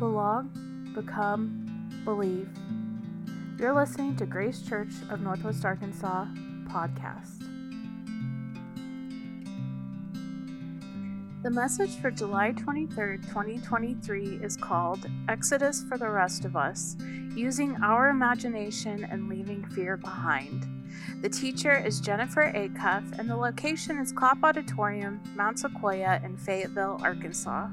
belong, become, believe. You're listening to Grace Church of Northwest Arkansas podcast. The message for July 23rd, 2023 is called Exodus for the Rest of Us Using Our Imagination and Leaving Fear Behind. The teacher is Jennifer Acuff, and the location is Klopp Auditorium, Mount Sequoyah in Fayetteville, Arkansas.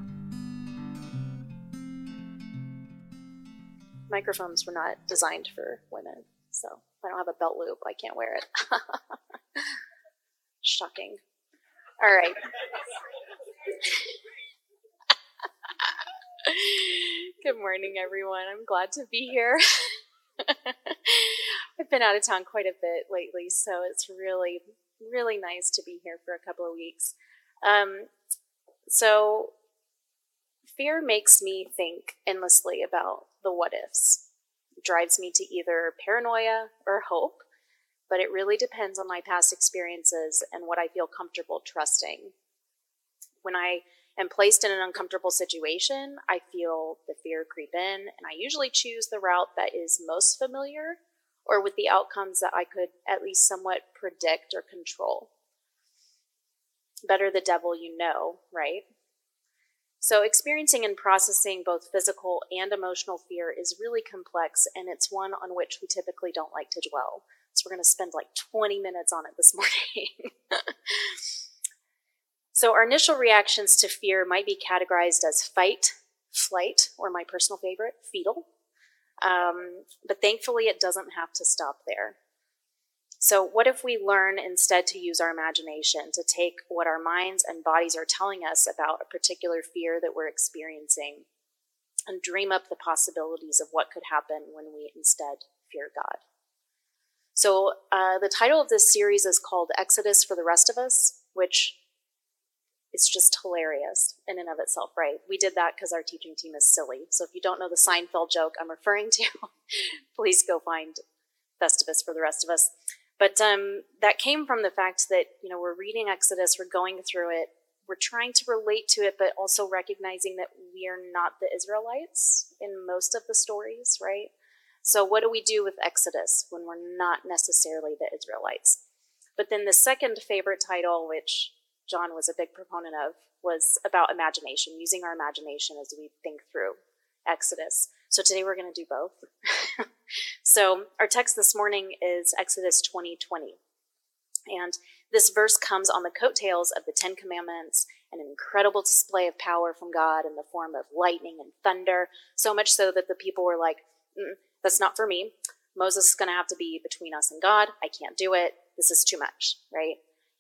Microphones were not designed for women. So if I don't have a belt loop, I can't wear it. Shocking. All right. Good morning, everyone. I'm glad to be here. I've been out of town quite a bit lately, so it's really, really nice to be here for a couple of weeks. Um, so, fear makes me think endlessly about the what ifs. It drives me to either paranoia or hope, but it really depends on my past experiences and what I feel comfortable trusting. When I am placed in an uncomfortable situation, I feel the fear creep in, and I usually choose the route that is most familiar or with the outcomes that I could at least somewhat predict or control. Better the devil you know, right? So, experiencing and processing both physical and emotional fear is really complex, and it's one on which we typically don't like to dwell. So, we're going to spend like 20 minutes on it this morning. so, our initial reactions to fear might be categorized as fight, flight, or my personal favorite, fetal. Um, but thankfully, it doesn't have to stop there. So, what if we learn instead to use our imagination to take what our minds and bodies are telling us about a particular fear that we're experiencing and dream up the possibilities of what could happen when we instead fear God? So, uh, the title of this series is called Exodus for the Rest of Us, which is just hilarious in and of itself, right? We did that because our teaching team is silly. So, if you don't know the Seinfeld joke I'm referring to, please go find Festivus for the rest of us. But um, that came from the fact that, you know, we're reading Exodus, we're going through it, we're trying to relate to it, but also recognizing that we are not the Israelites in most of the stories, right? So, what do we do with Exodus when we're not necessarily the Israelites? But then the second favorite title, which John was a big proponent of, was about imagination, using our imagination as we think through Exodus. So today we're going to do both. so our text this morning is Exodus 20 20. And this verse comes on the coattails of the Ten Commandments, an incredible display of power from God in the form of lightning and thunder, so much so that the people were like, that's not for me. Moses is going to have to be between us and God. I can't do it. This is too much, right?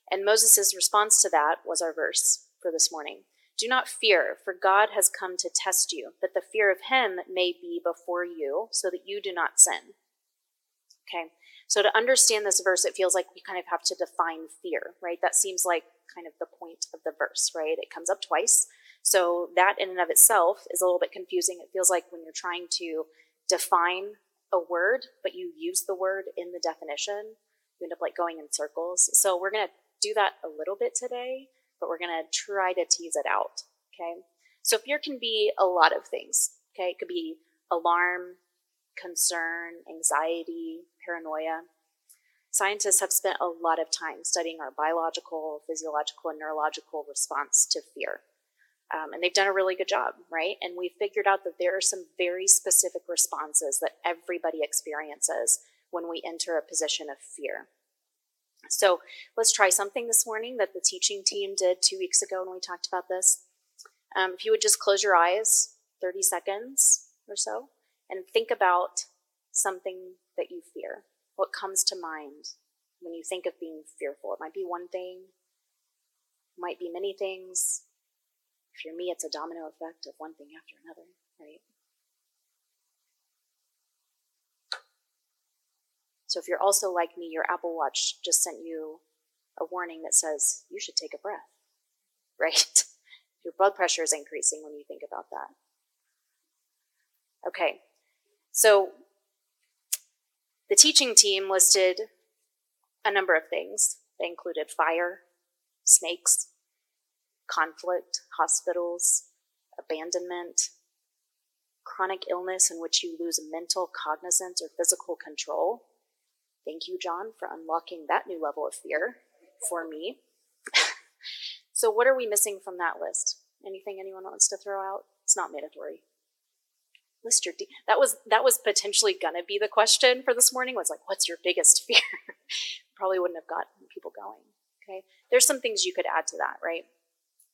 And Moses' response to that was our verse for this morning. Do not fear, for God has come to test you, that the fear of him may be before you, so that you do not sin. Okay, so to understand this verse, it feels like we kind of have to define fear, right? That seems like kind of the point of the verse, right? It comes up twice. So that in and of itself is a little bit confusing. It feels like when you're trying to define a word, but you use the word in the definition, you end up like going in circles. So we're going to do that a little bit today but we're going to try to tease it out. Okay. So fear can be a lot of things. Okay. It could be alarm, concern, anxiety, paranoia. Scientists have spent a lot of time studying our biological, physiological, and neurological response to fear. Um, and they've done a really good job, right? And we've figured out that there are some very specific responses that everybody experiences when we enter a position of fear. So let's try something this morning that the teaching team did two weeks ago when we talked about this. Um, if you would just close your eyes 30 seconds or so and think about something that you fear. What comes to mind when you think of being fearful? It might be one thing, might be many things. If you're me, it's a domino effect of one thing after another, right? So if you're also like me, your Apple Watch just sent you a warning that says you should take a breath, right? your blood pressure is increasing when you think about that. Okay, so the teaching team listed a number of things. They included fire, snakes, conflict, hospitals, abandonment, chronic illness in which you lose mental cognizance or physical control. Thank you, John, for unlocking that new level of fear for me. so, what are we missing from that list? Anything anyone wants to throw out? It's not mandatory. List your de- that was that was potentially gonna be the question for this morning. Was like, what's your biggest fear? Probably wouldn't have gotten people going. Okay, there's some things you could add to that, right?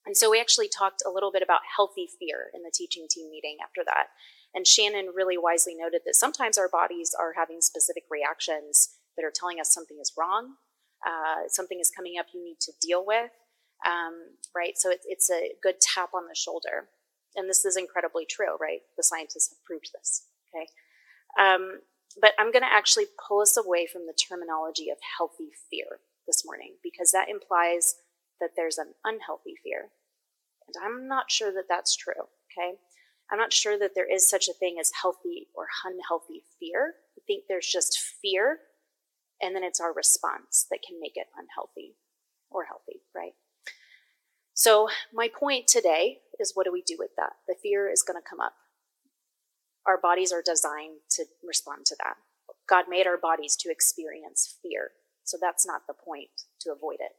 And so we actually talked a little bit about healthy fear in the teaching team meeting after that. And Shannon really wisely noted that sometimes our bodies are having specific reactions that are telling us something is wrong, uh, something is coming up you need to deal with, um, right? So it, it's a good tap on the shoulder. And this is incredibly true, right? The scientists have proved this, okay? Um, but I'm going to actually pull us away from the terminology of healthy fear this morning because that implies that there's an unhealthy fear. And I'm not sure that that's true, okay? I'm not sure that there is such a thing as healthy or unhealthy fear. I think there's just fear, and then it's our response that can make it unhealthy or healthy, right? So, my point today is what do we do with that? The fear is going to come up. Our bodies are designed to respond to that. God made our bodies to experience fear. So, that's not the point to avoid it.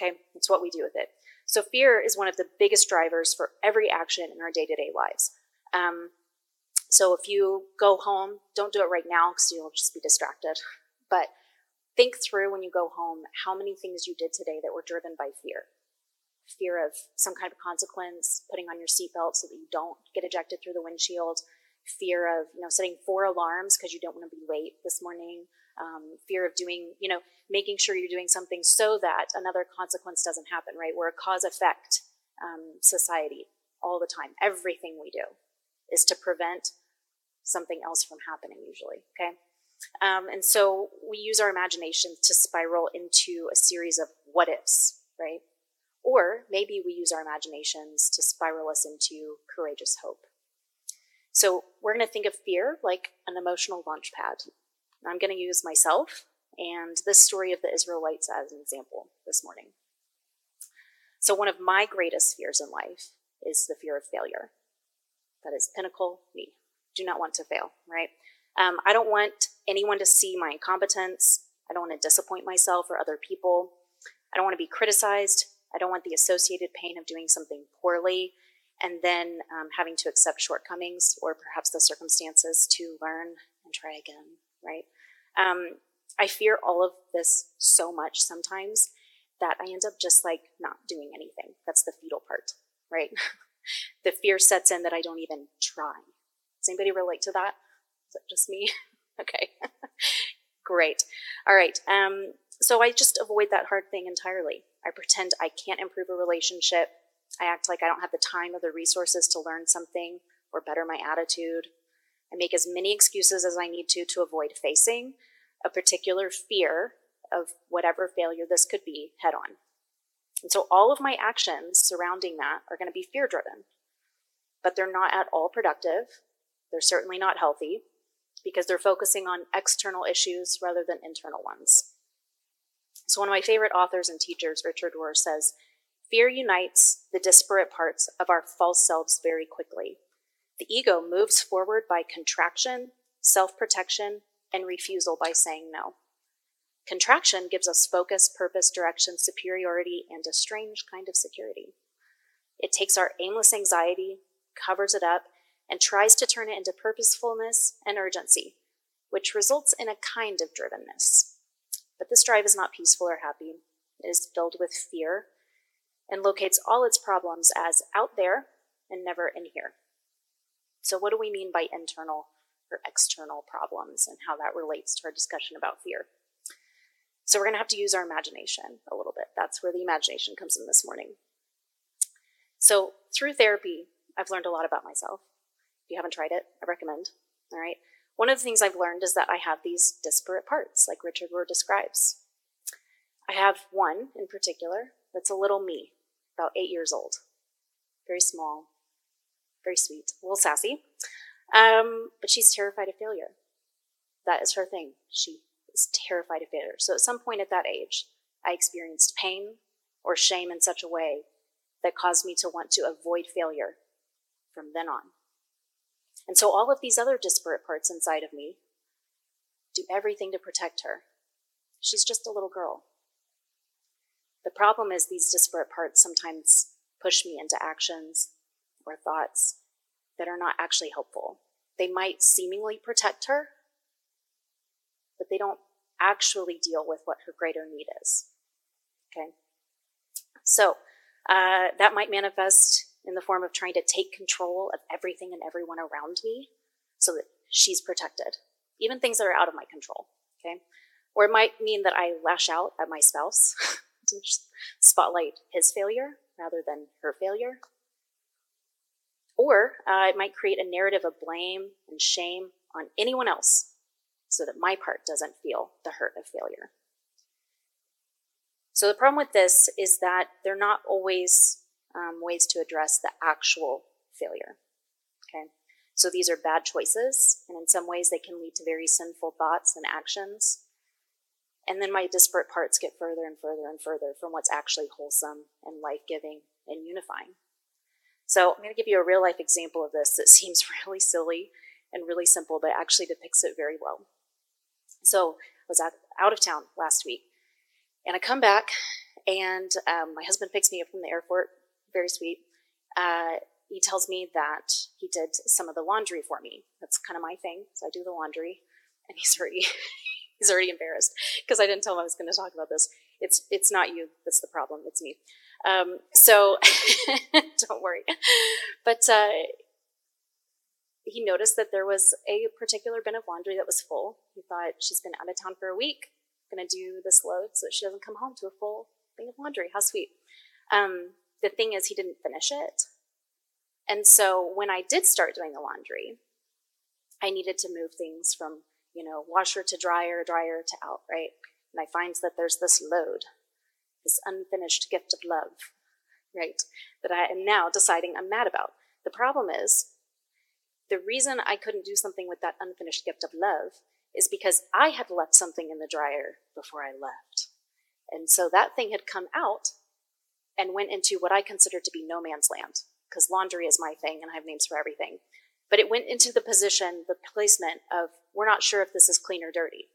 Okay, it's what we do with it. So, fear is one of the biggest drivers for every action in our day to day lives. Um, so, if you go home, don't do it right now because you'll just be distracted. But think through when you go home how many things you did today that were driven by fear. Fear of some kind of consequence, putting on your seatbelt so that you don't get ejected through the windshield, fear of you know setting four alarms because you don't want to be late this morning, um, fear of doing, you know, making sure you're doing something so that another consequence doesn't happen, right? We're a cause effect um, society all the time. Everything we do is to prevent something else from happening, usually, okay? Um, and so we use our imagination to spiral into a series of what ifs, right? Or maybe we use our imaginations to spiral us into courageous hope. So we're going to think of fear like an emotional launch pad. I'm going to use myself and this story of the Israelites as an example this morning. So, one of my greatest fears in life is the fear of failure. That is pinnacle me. Do not want to fail, right? Um, I don't want anyone to see my incompetence. I don't want to disappoint myself or other people. I don't want to be criticized. I don't want the associated pain of doing something poorly and then um, having to accept shortcomings or perhaps the circumstances to learn and try again, right? Um, I fear all of this so much sometimes that I end up just like not doing anything. That's the fetal part, right? the fear sets in that I don't even try. Does anybody relate to that? Is it just me? okay. Great. All right. Um, so I just avoid that hard thing entirely. I pretend I can't improve a relationship. I act like I don't have the time or the resources to learn something or better my attitude. I make as many excuses as I need to to avoid facing a particular fear of whatever failure this could be head on. And so all of my actions surrounding that are going to be fear driven, but they're not at all productive. They're certainly not healthy because they're focusing on external issues rather than internal ones. So, one of my favorite authors and teachers, Richard Rohr, says Fear unites the disparate parts of our false selves very quickly. The ego moves forward by contraction, self protection, and refusal by saying no. Contraction gives us focus, purpose, direction, superiority, and a strange kind of security. It takes our aimless anxiety, covers it up, and tries to turn it into purposefulness and urgency, which results in a kind of drivenness. But this drive is not peaceful or happy. It is filled with fear and locates all its problems as out there and never in here. So, what do we mean by internal or external problems and how that relates to our discussion about fear? So, we're going to have to use our imagination a little bit. That's where the imagination comes in this morning. So, through therapy, I've learned a lot about myself. If you haven't tried it, I recommend. All right. One of the things I've learned is that I have these disparate parts, like Richard Rohr describes. I have one in particular that's a little me, about eight years old, very small, very sweet, a little sassy. Um, but she's terrified of failure. That is her thing. She is terrified of failure. So at some point at that age, I experienced pain or shame in such a way that caused me to want to avoid failure from then on. And so all of these other disparate parts inside of me do everything to protect her. She's just a little girl. The problem is these disparate parts sometimes push me into actions or thoughts that are not actually helpful. They might seemingly protect her, but they don't actually deal with what her greater need is. Okay? So, uh, that might manifest in the form of trying to take control of everything and everyone around me so that she's protected, even things that are out of my control. Okay? Or it might mean that I lash out at my spouse to spotlight his failure rather than her failure. Or uh, it might create a narrative of blame and shame on anyone else so that my part doesn't feel the hurt of failure. So the problem with this is that they're not always um, ways to address the actual failure. Okay, so these are bad choices, and in some ways they can lead to very sinful thoughts and actions. And then my disparate parts get further and further and further from what's actually wholesome and life giving and unifying. So I'm going to give you a real life example of this that seems really silly and really simple, but actually depicts it very well. So I was out, of town last week, and I come back, and um, my husband picks me up from the airport very sweet. Uh, he tells me that he did some of the laundry for me. That's kind of my thing. So I do the laundry, and he's already he's already embarrassed because I didn't tell him I was going to talk about this. It's it's not you that's the problem. It's me. Um, so don't worry. But uh, he noticed that there was a particular bin of laundry that was full. He thought she's been out of town for a week. going to do this load so that she doesn't come home to a full thing of laundry. How sweet. Um, the thing is, he didn't finish it. And so when I did start doing the laundry, I needed to move things from, you know, washer to dryer, dryer to out, right? And I find that there's this load, this unfinished gift of love, right? That I am now deciding I'm mad about. The problem is, the reason I couldn't do something with that unfinished gift of love is because I had left something in the dryer before I left. And so that thing had come out and went into what I consider to be no man's land, because laundry is my thing and I have names for everything. But it went into the position, the placement of we're not sure if this is clean or dirty.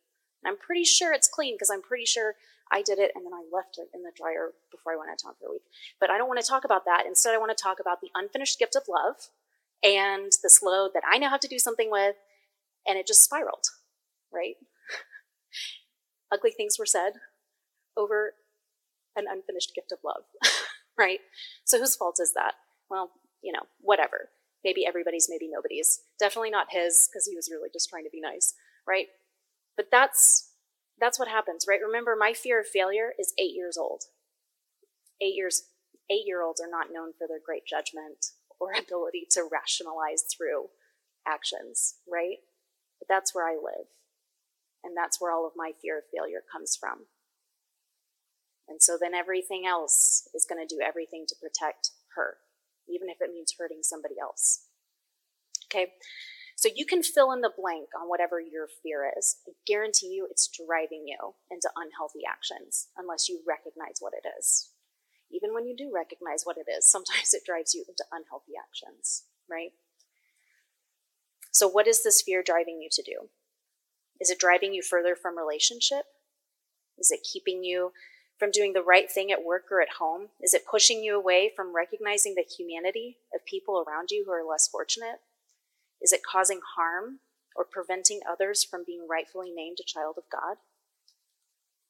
And I'm pretty sure it's clean because I'm pretty sure I did it and then I left it in the dryer before I went out of town for a week. But I don't want to talk about that. Instead, I want to talk about the unfinished gift of love and this load that I now have to do something with. And it just spiraled, right? Ugly things were said over an unfinished gift of love, right? So whose fault is that? Well, you know, whatever. Maybe everybody's, maybe nobody's. Definitely not his, because he was really just trying to be nice, right? But that's that's what happens, right? Remember, my fear of failure is eight years old. Eight years, eight year olds are not known for their great judgment or ability to rationalize through actions, right? But that's where I live. And that's where all of my fear of failure comes from. And so then everything else is going to do everything to protect her, even if it means hurting somebody else. Okay? So you can fill in the blank on whatever your fear is. I guarantee you it's driving you into unhealthy actions unless you recognize what it is. Even when you do recognize what it is, sometimes it drives you into unhealthy actions, right? So, what is this fear driving you to do? Is it driving you further from relationship? Is it keeping you from doing the right thing at work or at home? Is it pushing you away from recognizing the humanity of people around you who are less fortunate? Is it causing harm or preventing others from being rightfully named a child of God?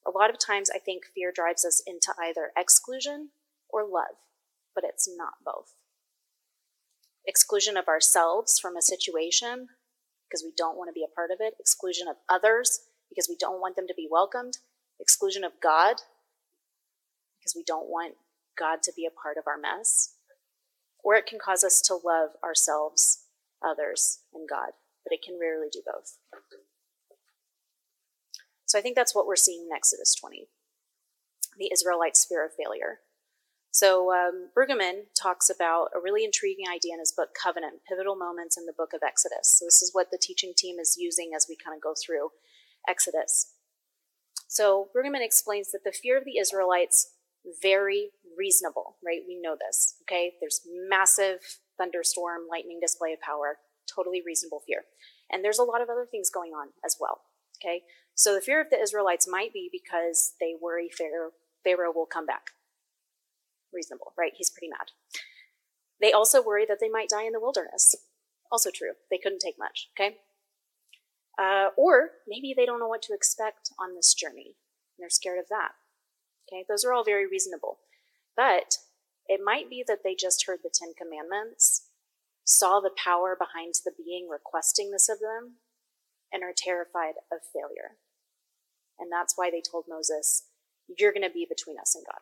A lot of times, I think fear drives us into either exclusion or love, but it's not both. Exclusion of ourselves from a situation because we don't want to be a part of it, exclusion of others because we don't want them to be welcomed, exclusion of God because we don't want God to be a part of our mess. Or it can cause us to love ourselves, others, and God, but it can rarely do both. So I think that's what we're seeing in Exodus 20 the Israelites' fear of failure. So um, Brueggemann talks about a really intriguing idea in his book Covenant, pivotal moments in the book of Exodus. So this is what the teaching team is using as we kind of go through Exodus. So Brueggemann explains that the fear of the Israelites very reasonable, right? We know this, okay? There's massive thunderstorm, lightning display of power, totally reasonable fear. And there's a lot of other things going on as well. Okay, so the fear of the Israelites might be because they worry Pharaoh, Pharaoh will come back. Reasonable, right? He's pretty mad. They also worry that they might die in the wilderness. Also true. They couldn't take much. Okay, uh, or maybe they don't know what to expect on this journey. And they're scared of that. Okay, those are all very reasonable. But it might be that they just heard the Ten Commandments, saw the power behind the being requesting this of them, and are terrified of failure. And that's why they told Moses, You're going to be between us and God.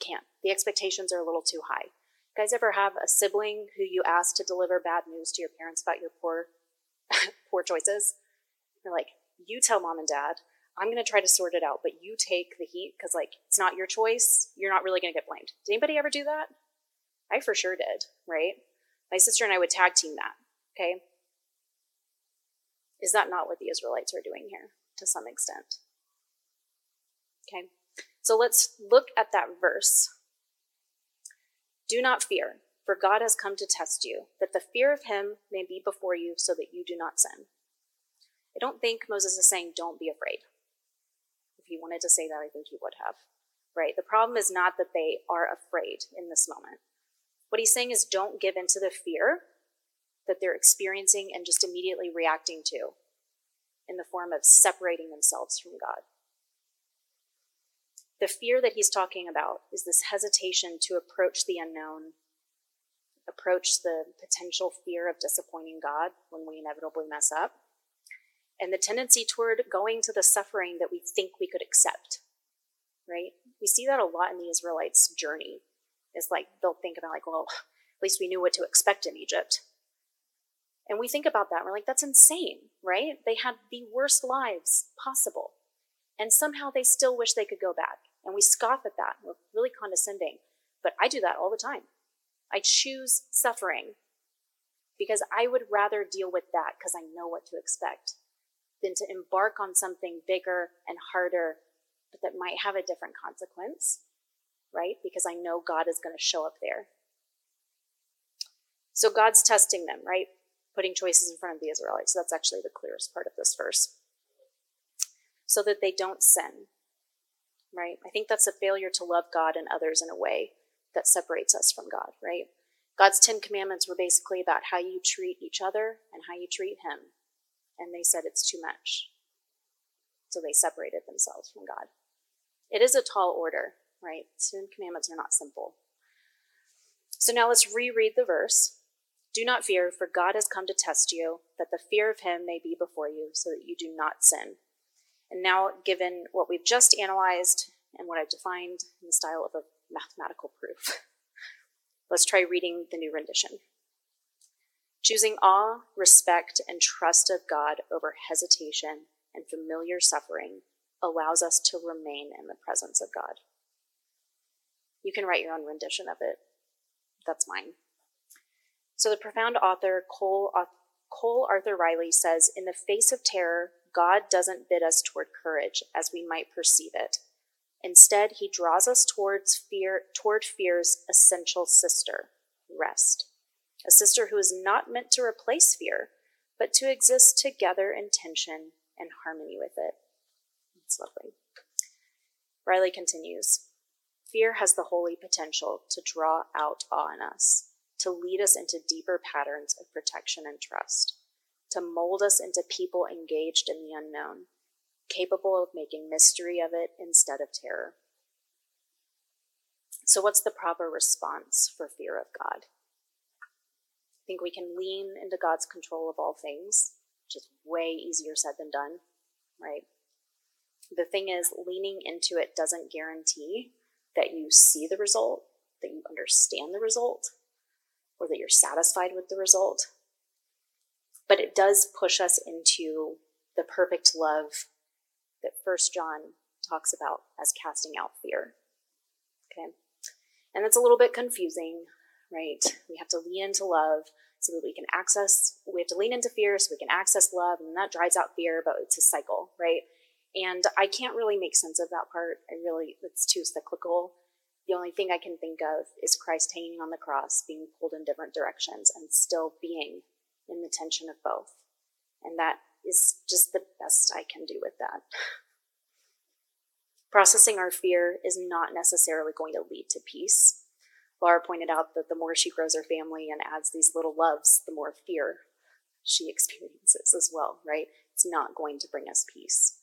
Can't. The expectations are a little too high. You guys ever have a sibling who you ask to deliver bad news to your parents about your poor, poor choices? You're like, You tell mom and dad, I'm going to try to sort it out, but you take the heat because, like, it's not your choice. You're not really going to get blamed. Did anybody ever do that? I for sure did, right? My sister and I would tag team that, okay? Is that not what the Israelites are doing here to some extent? Okay, so let's look at that verse. Do not fear, for God has come to test you, that the fear of him may be before you so that you do not sin. I don't think Moses is saying, don't be afraid he wanted to say that, I think he would have. Right? The problem is not that they are afraid in this moment. What he's saying is don't give into the fear that they're experiencing and just immediately reacting to in the form of separating themselves from God. The fear that he's talking about is this hesitation to approach the unknown, approach the potential fear of disappointing God when we inevitably mess up, and the tendency toward going to the suffering that we think we could accept, right? We see that a lot in the Israelites' journey. It's like they'll think about like, well, at least we knew what to expect in Egypt. And we think about that, we're like, that's insane, right? They had the worst lives possible. And somehow they still wish they could go back. And we scoff at that. We're really condescending. But I do that all the time. I choose suffering because I would rather deal with that because I know what to expect than to embark on something bigger and harder, but that might have a different consequence, right? Because I know God is going to show up there. So God's testing them, right? Putting choices in front of the Israelites. That's actually the clearest part of this verse. So that they don't sin, right? I think that's a failure to love God and others in a way that separates us from God, right? God's Ten Commandments were basically about how you treat each other and how you treat Him and they said it's too much. So they separated themselves from God. It is a tall order, right? Ten commandments are not simple. So now let's reread the verse. Do not fear, for God has come to test you, that the fear of him may be before you, so that you do not sin. And now, given what we've just analyzed and what I've defined in the style of a mathematical proof, let's try reading the new rendition. Choosing awe, respect, and trust of God over hesitation and familiar suffering allows us to remain in the presence of God. You can write your own rendition of it. That's mine. So, the profound author Cole, Cole Arthur Riley says In the face of terror, God doesn't bid us toward courage as we might perceive it. Instead, he draws us towards fear, toward fear's essential sister, rest a sister who is not meant to replace fear, but to exist together in tension and harmony with it. It's lovely. Riley continues Fear has the holy potential to draw out awe in us, to lead us into deeper patterns of protection and trust, to mold us into people engaged in the unknown, capable of making mystery of it instead of terror. So, what's the proper response for fear of God? Think we can lean into God's control of all things, which is way easier said than done, right? The thing is, leaning into it doesn't guarantee that you see the result, that you understand the result, or that you're satisfied with the result. But it does push us into the perfect love that First John talks about as casting out fear. Okay? And it's a little bit confusing right? We have to lean into love so that we can access, we have to lean into fear so we can access love, and that drives out fear, but it's a cycle, right? And I can't really make sense of that part. I really, it's too cyclical the only thing I can think of is Christ hanging on the cross, being pulled in different directions, and still being in the tension of both. And that is just the best I can do with that. Processing our fear is not necessarily going to lead to peace. Laura pointed out that the more she grows her family and adds these little loves, the more fear she experiences as well, right? It's not going to bring us peace.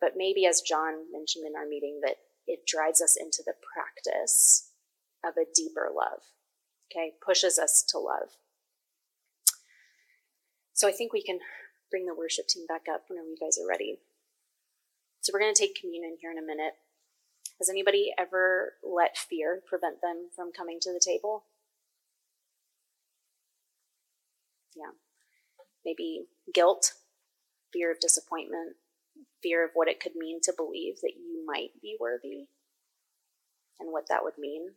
But maybe, as John mentioned in our meeting, that it drives us into the practice of a deeper love, okay? Pushes us to love. So I think we can bring the worship team back up whenever you guys are ready. So we're going to take communion here in a minute. Has anybody ever let fear prevent them from coming to the table? Yeah. Maybe guilt, fear of disappointment, fear of what it could mean to believe that you might be worthy and what that would mean.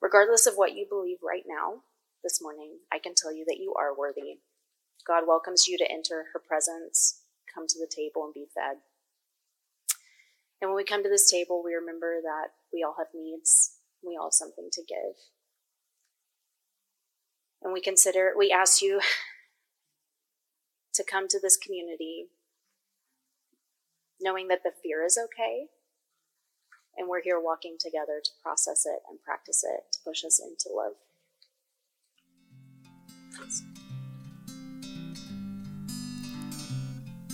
Regardless of what you believe right now, this morning, I can tell you that you are worthy. God welcomes you to enter her presence, come to the table, and be fed. And when we come to this table, we remember that we all have needs, we all have something to give. And we consider, we ask you to come to this community knowing that the fear is okay. And we're here walking together to process it and practice it, to push us into love.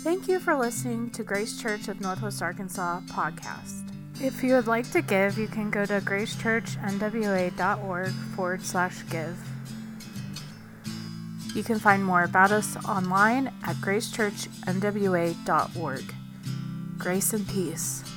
Thank you for listening to Grace Church of Northwest Arkansas podcast. If you would like to give, you can go to gracechurchnwa.org forward slash give. You can find more about us online at gracechurchnwa.org. Grace and peace.